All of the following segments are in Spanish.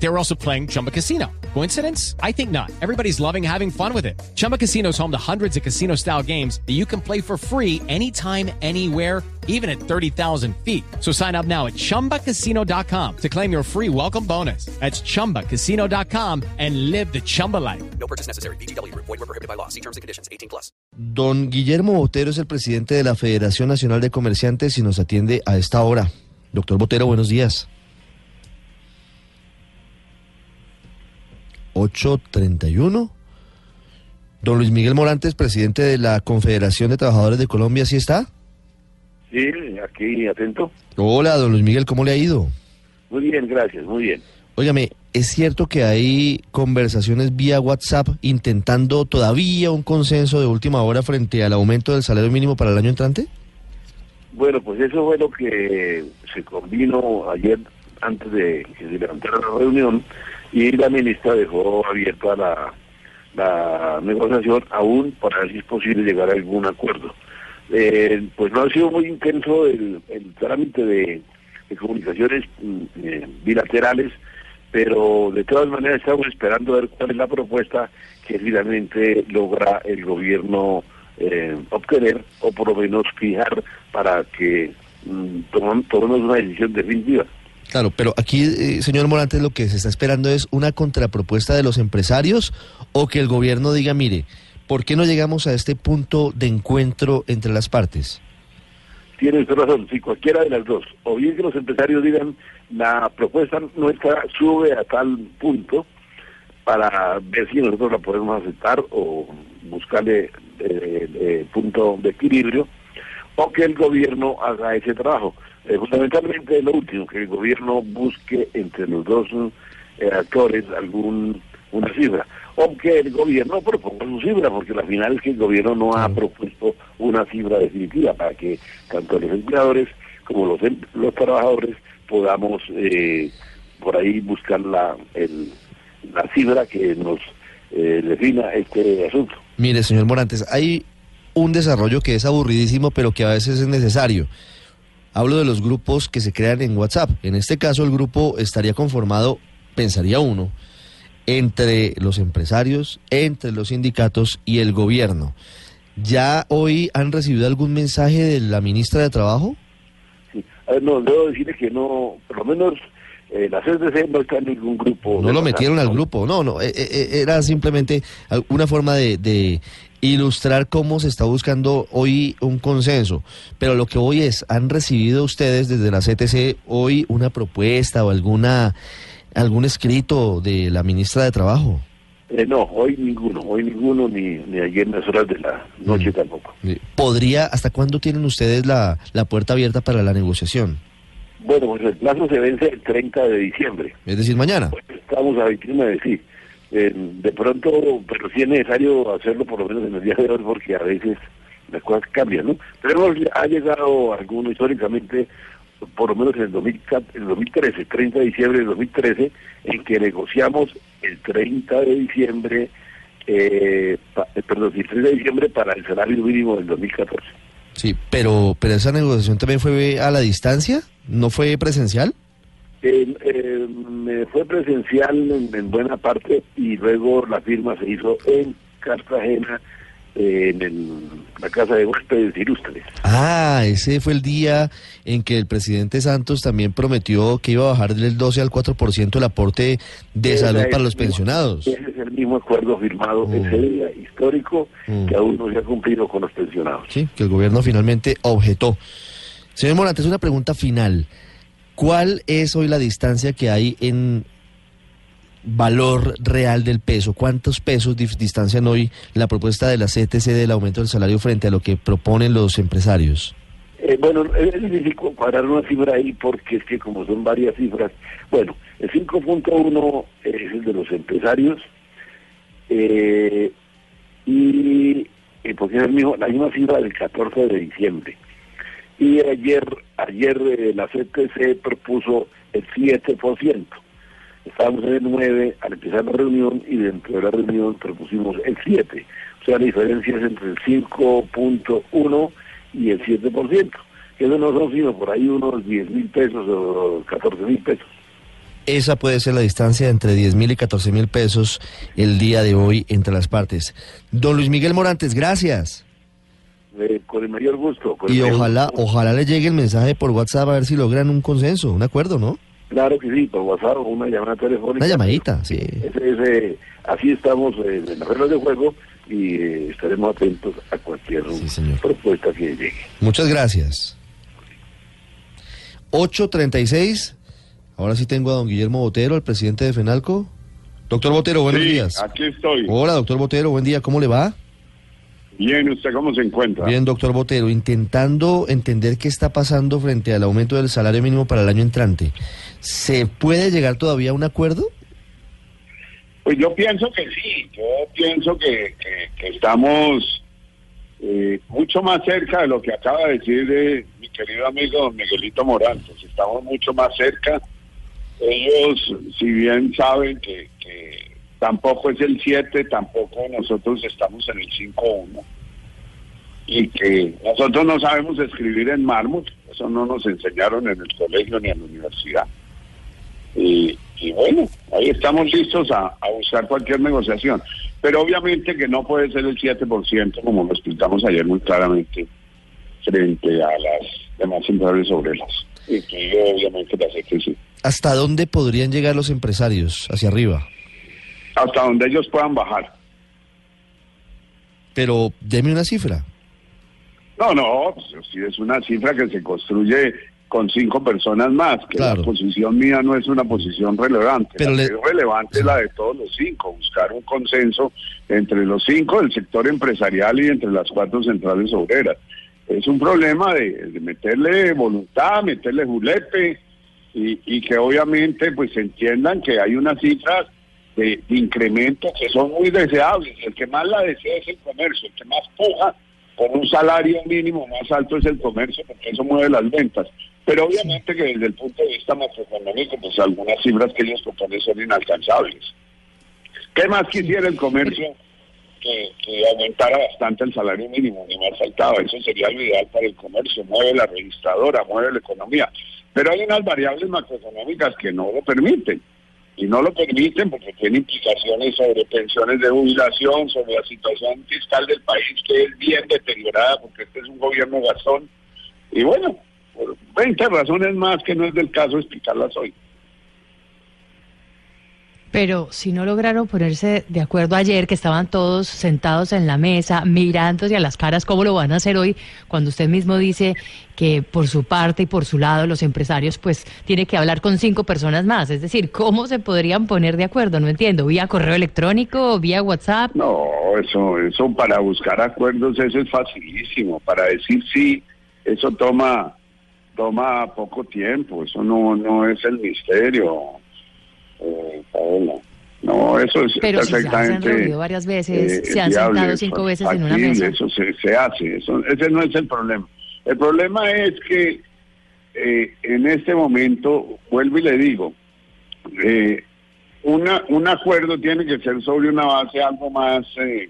They were also playing Chumba Casino. Coincidence? I think not. Everybody's loving having fun with it. Chumba Casino is home to hundreds of casino style games that you can play for free anytime, anywhere, even at 30,000 feet. So sign up now at chumbacasino.com to claim your free welcome bonus. That's chumbacasino.com and live the Chumba life. No purchase necessary. BGW. Void were prohibited by law. See terms and conditions. 18 plus. Don Guillermo Botero es el presidente de la Federación Nacional de Comerciantes y nos atiende a esta hora. Doctor Botero, buenos días. 831. Don Luis Miguel Morantes, presidente de la Confederación de Trabajadores de Colombia, ¿sí está? Sí, aquí atento. Hola, don Luis Miguel, ¿cómo le ha ido? Muy bien, gracias, muy bien. Óigame, ¿es cierto que hay conversaciones vía WhatsApp intentando todavía un consenso de última hora frente al aumento del salario mínimo para el año entrante? Bueno, pues eso fue lo que se combinó ayer antes de que se levantara la reunión y la ministra dejó abierta la, la negociación aún para ver si es posible llegar a algún acuerdo. Eh, pues no ha sido muy intenso el, el trámite de, comunicaciones mm, eh, bilaterales, pero de todas maneras estamos esperando ver cuál es la propuesta que finalmente logra el gobierno eh, obtener o por lo menos fijar para que mm, tomemos una decisión definitiva. Claro, pero aquí, eh, señor Morantes, lo que se está esperando es una contrapropuesta de los empresarios o que el gobierno diga, mire, ¿por qué no llegamos a este punto de encuentro entre las partes? Tienes razón, si cualquiera de las dos, o bien que los empresarios digan la propuesta nuestra sube a tal punto para ver si nosotros la podemos aceptar o buscarle eh, eh, punto de equilibrio, o que el gobierno haga ese trabajo. Eh, fundamentalmente lo último, que el gobierno busque entre los dos eh, actores algún una cifra, o que el gobierno proponga su cifra, porque la final es que el gobierno no ha propuesto una cifra definitiva para que tanto los empleadores como los, em- los trabajadores podamos eh, por ahí buscar la, el- la cifra que nos eh, defina este asunto. Mire, señor Morantes, hay un desarrollo que es aburridísimo, pero que a veces es necesario. Hablo de los grupos que se crean en WhatsApp. En este caso, el grupo estaría conformado, pensaría uno, entre los empresarios, entre los sindicatos y el gobierno. ¿Ya hoy han recibido algún mensaje de la ministra de Trabajo? Sí. A ver, no, debo decirle que no, por lo menos eh, la CSC no está en ningún grupo. No lo WhatsApp, metieron al ¿no? grupo, no, no, eh, eh, era simplemente una forma de, de ilustrar cómo se está buscando hoy un consenso. Pero lo que hoy es, ¿han recibido ustedes desde la CTC hoy una propuesta o alguna algún escrito de la ministra de Trabajo? Eh, no, hoy ninguno, hoy ninguno, ni, ni ayer en las horas de la noche Mm. tampoco. ¿Podría, hasta cuándo tienen ustedes la, la puerta abierta para la negociación? Bueno, pues el plazo se vence el 30 de diciembre. Es decir, mañana. Pues estamos a 29, sí. Eh, de pronto, pero sí es necesario hacerlo por lo menos en el día de hoy porque a veces las cosas cambian, ¿no? Pero ha llegado alguno históricamente, por lo menos en el, 2014 en el 2013, 30 de diciembre del 2013, en que negociamos el 30 de diciembre, eh, eh, perdón, el 30 de diciembre para el salario mínimo del 2014. Sí, pero, pero esa negociación también fue a la distancia, ¿no fue presencial? Eh, eh, me fue presencial en, en buena parte y luego la firma se hizo en Cartagena, eh, en el- la casa de huéspedes ilustres. Ah, ese fue el día en que el presidente Santos también prometió que iba a bajar del 12 al 4% el aporte de salud es para los mismo- pensionados. Ese es el mismo acuerdo firmado Mm. ese día histórico Mm. que aún no se ha cumplido con los pensionados. Sí, que el gobierno finalmente objetó. Señor Morantes, una pregunta final. ¿Cuál es hoy la distancia que hay en valor real del peso? ¿Cuántos pesos distancian hoy la propuesta de la CTC del aumento del salario frente a lo que proponen los empresarios? Eh, bueno, es difícil cuadrar una cifra ahí porque es que como son varias cifras, bueno, el 5.1 es el de los empresarios eh, y eh, porque es el mismo, la misma cifra del 14 de diciembre. Y ayer, ayer eh, la CTC propuso el 7%. Estábamos en el 9 al empezar la reunión y dentro de la reunión propusimos el 7. O sea, la diferencia es entre el 5.1 y el 7%. Eso no son sino por ahí unos 10 mil pesos o 14 mil pesos. Esa puede ser la distancia entre 10 mil y 14 mil pesos el día de hoy entre las partes. Don Luis Miguel Morantes, gracias. Eh, con el mayor gusto. con Y mayor ojalá, gusto. ojalá le llegue el mensaje por WhatsApp a ver si logran un consenso, un acuerdo, ¿no? Claro que sí, por WhatsApp o una llamada telefónica. Una llamadita, sí. Ese- ese- así estamos eh, en las reglas de juego y eh, estaremos atentos a cualquier Sí, propuesta que llegue. Muchas gracias. 836. Ahora sí tengo a don Guillermo Botero, el presidente de FENALCO. Doctor Botero, buenos Sí, días. aquí estoy. Hola, doctor Botero, buen día, ¿cómo le va? Bien, ¿usted cómo se encuentra? Bien, doctor Botero, intentando entender qué está pasando frente al aumento del salario mínimo para el año entrante. ¿Se puede llegar todavía a un acuerdo? Pues yo pienso que sí, yo pienso que, que- que estamos eh, mucho más cerca de lo que acaba de decir eh, mi querido amigo don Miguelito Morantes. Estamos mucho más cerca. Ellos, si bien saben que, que tampoco es el 7, tampoco nosotros estamos en el 5-1. Y que nosotros no sabemos escribir en mármol, eso no nos enseñaron en el colegio ni en la universidad. Y, bueno, ahí estamos listos a, a buscar cualquier negociación. Pero obviamente que no puede ser el 7%, como lo explicamos ayer muy claramente, frente a las demás centrales obreras. Y que obviamente la sé que sí. ¿Hasta dónde podrían llegar los empresarios? Hacia arriba. Hasta donde ellos puedan bajar. Pero deme una cifra. No, no, pues sí es una cifra que se construye con cinco personas más, que Claro. la posición mía no es una posición relevante. Pero la le- relevante es la de todos los cinco, buscar un consenso entre los cinco del sector empresarial y entre las cuatro centrales obreras. Es un problema de, de meterle voluntad, meterle julepe y, y que obviamente pues entiendan que hay unas cifras de, de incremento que son muy deseables. El que más la desea es el comercio, el que más puja por un salario mínimo más alto es el comercio, porque eso mueve las ventas. Pero obviamente que desde el punto de vista macroeconómico, pues algunas cifras que ellos proponen son inalcanzables. ¿Qué más quisiera el comercio que, que aumentara bastante el salario mínimo? Ni más faltaba, eso sería lo ideal para el comercio, mueve la registradora, mueve la economía. Pero hay unas variables macroeconómicas que no lo permiten. Y no lo permiten porque tiene implicaciones sobre pensiones de jubilación, sobre la situación fiscal del país que es bien deteriorada porque este es un gobierno gastón. Y bueno, por 20 razones más que no es del caso explicarlas hoy. Pero si no lograron ponerse de acuerdo ayer, que estaban todos sentados en la mesa, mirándose a las caras, ¿cómo lo van a hacer hoy? Cuando usted mismo dice que por su parte y por su lado los empresarios, pues tiene que hablar con cinco personas más. Es decir, ¿cómo se podrían poner de acuerdo? No entiendo. ¿Vía correo electrónico? ¿Vía WhatsApp? No, eso, eso para buscar acuerdos, eso es facilísimo. Para decir sí, eso toma, toma poco tiempo. Eso no, no es el misterio. Eh, Paola. No, eso es Pero si ya se han perfectamente. reunido varias veces, se han viable, sentado cinco veces en una mesa. Eso se, se hace. Eso, ese no es el problema. El problema es que eh, en este momento, vuelvo y le digo, eh, una, un acuerdo tiene que ser sobre una base algo más, eh,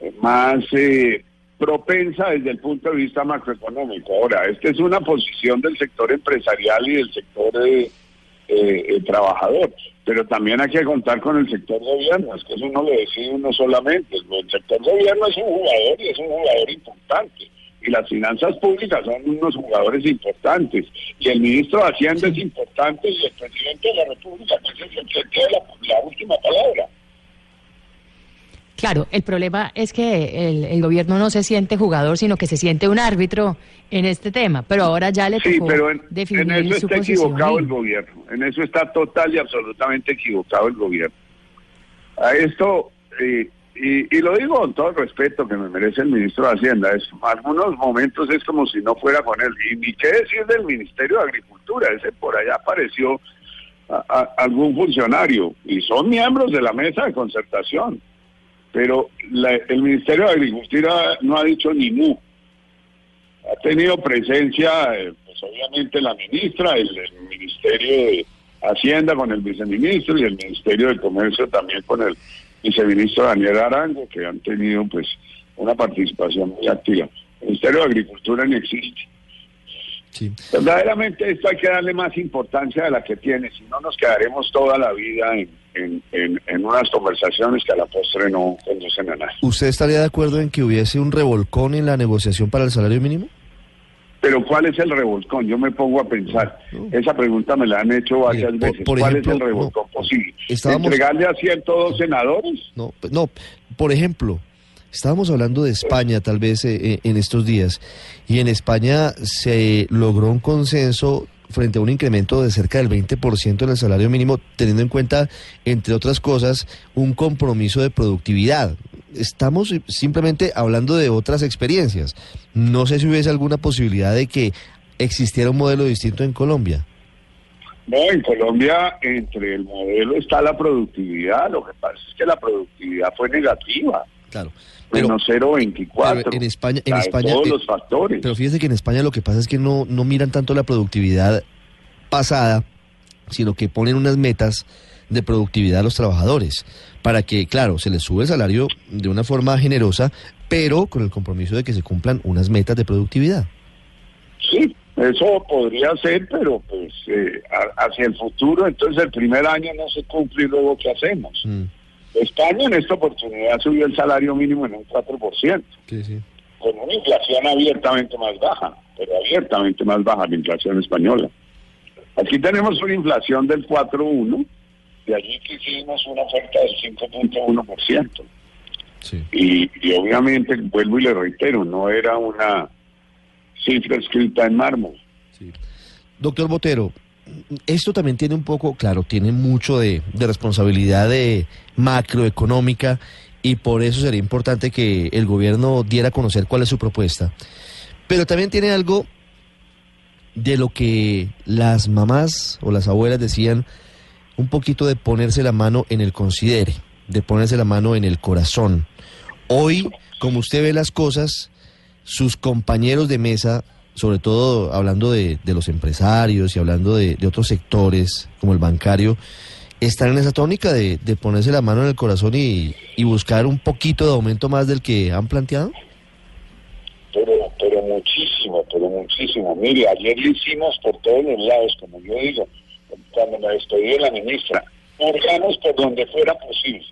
eh, más eh, propensa desde el punto de vista macroeconómico. Ahora, esta es una posición del sector empresarial y del sector eh, eh, trabajador, pero también hay que contar con el sector gobierno, es que eso no lo decide uno solamente, el sector gobierno es un jugador y es un jugador importante. Y las finanzas públicas son unos jugadores importantes. Y el ministro de Hacienda es importante y el presidente de la República pues, es el que tiene la, la última palabra. Claro, el problema es que el, el gobierno no se siente jugador, sino que se siente un árbitro en este tema. Pero ahora ya le Sí, tocó pero en, definir en eso su está posición. equivocado el gobierno. En eso está total y absolutamente equivocado el gobierno. A esto, eh, y, y lo digo con todo el respeto que me merece el ministro de Hacienda, es, algunos momentos es como si no fuera con él. Y ni qué decir del Ministerio de Agricultura, ese por allá apareció a- a- algún funcionario y son miembros de la mesa de concertación. Pero la- el Ministerio de Agricultura no ha dicho ni mu ha tenido presencia, eh, pues obviamente la ministra, el, el Ministerio de Hacienda con el viceministro y el Ministerio de Comercio también con el viceministro Daniel Arango, que han tenido pues una participación muy activa. El Ministerio de Agricultura ni existe. Sí. Verdaderamente esto hay que darle más importancia de la que tiene, si no nos quedaremos toda la vida en, en, en, en unas conversaciones que a la postre no conducen a nada. ¿Usted estaría de acuerdo en que hubiese un revolcón en la negociación para el salario mínimo? Pero ¿cuál es el revolcón? Yo me pongo a pensar. Esa pregunta me la han hecho varias veces. por ¿Cuál ejemplo, es el revolcón no, posible? estábamos- ¿Entregarle a 102 senadores? No, pues, no. Por ejemplo, estábamos hablando de España tal vez eh, eh, en estos días y en España se logró un consenso frente a un incremento de cerca del 20% en el salario mínimo, teniendo en cuenta, entre otras cosas, un compromiso de productividad. Estamos simplemente hablando de otras experiencias. No sé si hubiese alguna posibilidad de que existiera un modelo distinto en Colombia. No, en Colombia entre el modelo está la productividad. Lo que pasa es que la productividad fue negativa. Claro. Pero, Menos 0,24. pero en España- en España, Todos eh, los factores. Pero fíjese que en España lo que pasa es que no, no miran tanto la productividad pasada, sino que ponen unas metas de productividad a los trabajadores, para que, claro, se les sube el salario de una forma generosa, pero con el compromiso de que se cumplan unas metas de productividad. Sí, eso podría ser, pero pues eh, hacia el futuro, entonces el primer año no se cumple y luego ¿qué hacemos? Mm, España en esta oportunidad subió el salario mínimo en un 4%, sí, sí. con una inflación abiertamente más baja, pero abiertamente más baja la inflación española. Aquí tenemos una inflación del 4.1, de allí que hicimos una oferta del 5.1%. sí. Y, y obviamente, vuelvo y le reitero, no era una cifra escrita en mármol. Sí. Doctor Botero, esto también tiene un poco, claro, tiene mucho de, responsabilidad de macroeconómica y por eso sería importante que el gobierno diera a conocer cuál es su propuesta. Pero también tiene algo de lo que las mamás o las abuelas decían, un poquito de ponerse la mano en el considere, de ponerse la mano en el corazón. Hoy, como usted ve las cosas, sus compañeros de mesa, sobre todo hablando de, de los empresarios y hablando de, de otros sectores como el bancario, están en esa tónica de, de ponerse la mano en el corazón y, y buscar un poquito de aumento más del que han planteado. Pero, pero muchísimo, pero muchísimo. Mire, ayer lo hicimos por todos los lados, como yo digo, cuando me despedí de la ministra. Hurgamos por donde fuera posible.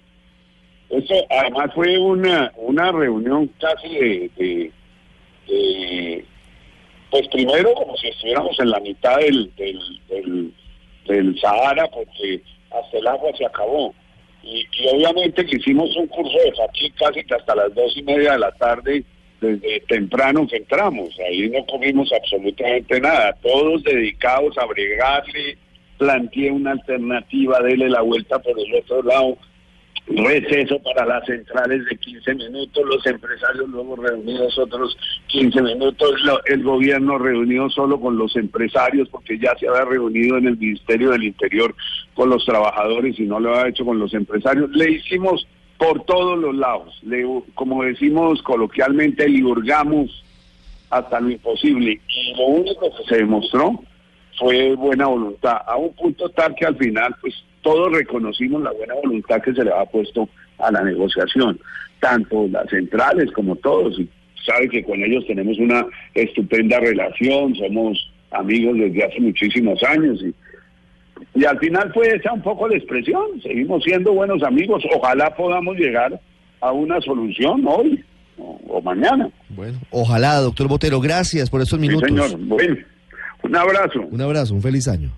Eso además fue una, una reunión casi de- de- pues primero como si estuviéramos en la mitad del, del, del, Sahara, porque hasta el agua se acabó. Y, obviamente que hicimos un curso de fatiga casi que hasta las dos y media de la tarde, desde temprano que entramos. Ahí no comimos absolutamente nada, todos dedicados a bregarle, planteé una alternativa, dele la vuelta por el otro lado, receso para las centrales de 15 minutos, los empresarios luego reunidos otros 15 minutos, el gobierno reunido solo con los empresarios porque ya se había reunido en el Ministerio del Interior con los trabajadores y no lo había hecho con los empresarios. Le hicimos por todos los lados, le, como decimos coloquialmente, le hurgamos hasta lo imposible y lo único que se demostró fue buena voluntad, a un punto tal que al final pues todos reconocimos la buena voluntad que se le ha puesto a la negociación, tanto las centrales como todos, y sabe que con ellos tenemos una estupenda relación, somos amigos desde hace muchísimos años y, y al final fue esa un poco la expresión, seguimos siendo buenos amigos, ojalá podamos llegar a una solución hoy o, o mañana. Bueno, ojalá, doctor Botero, gracias por estos Sí, minutos. señor. Bueno, un abrazo. Un abrazo, un feliz año.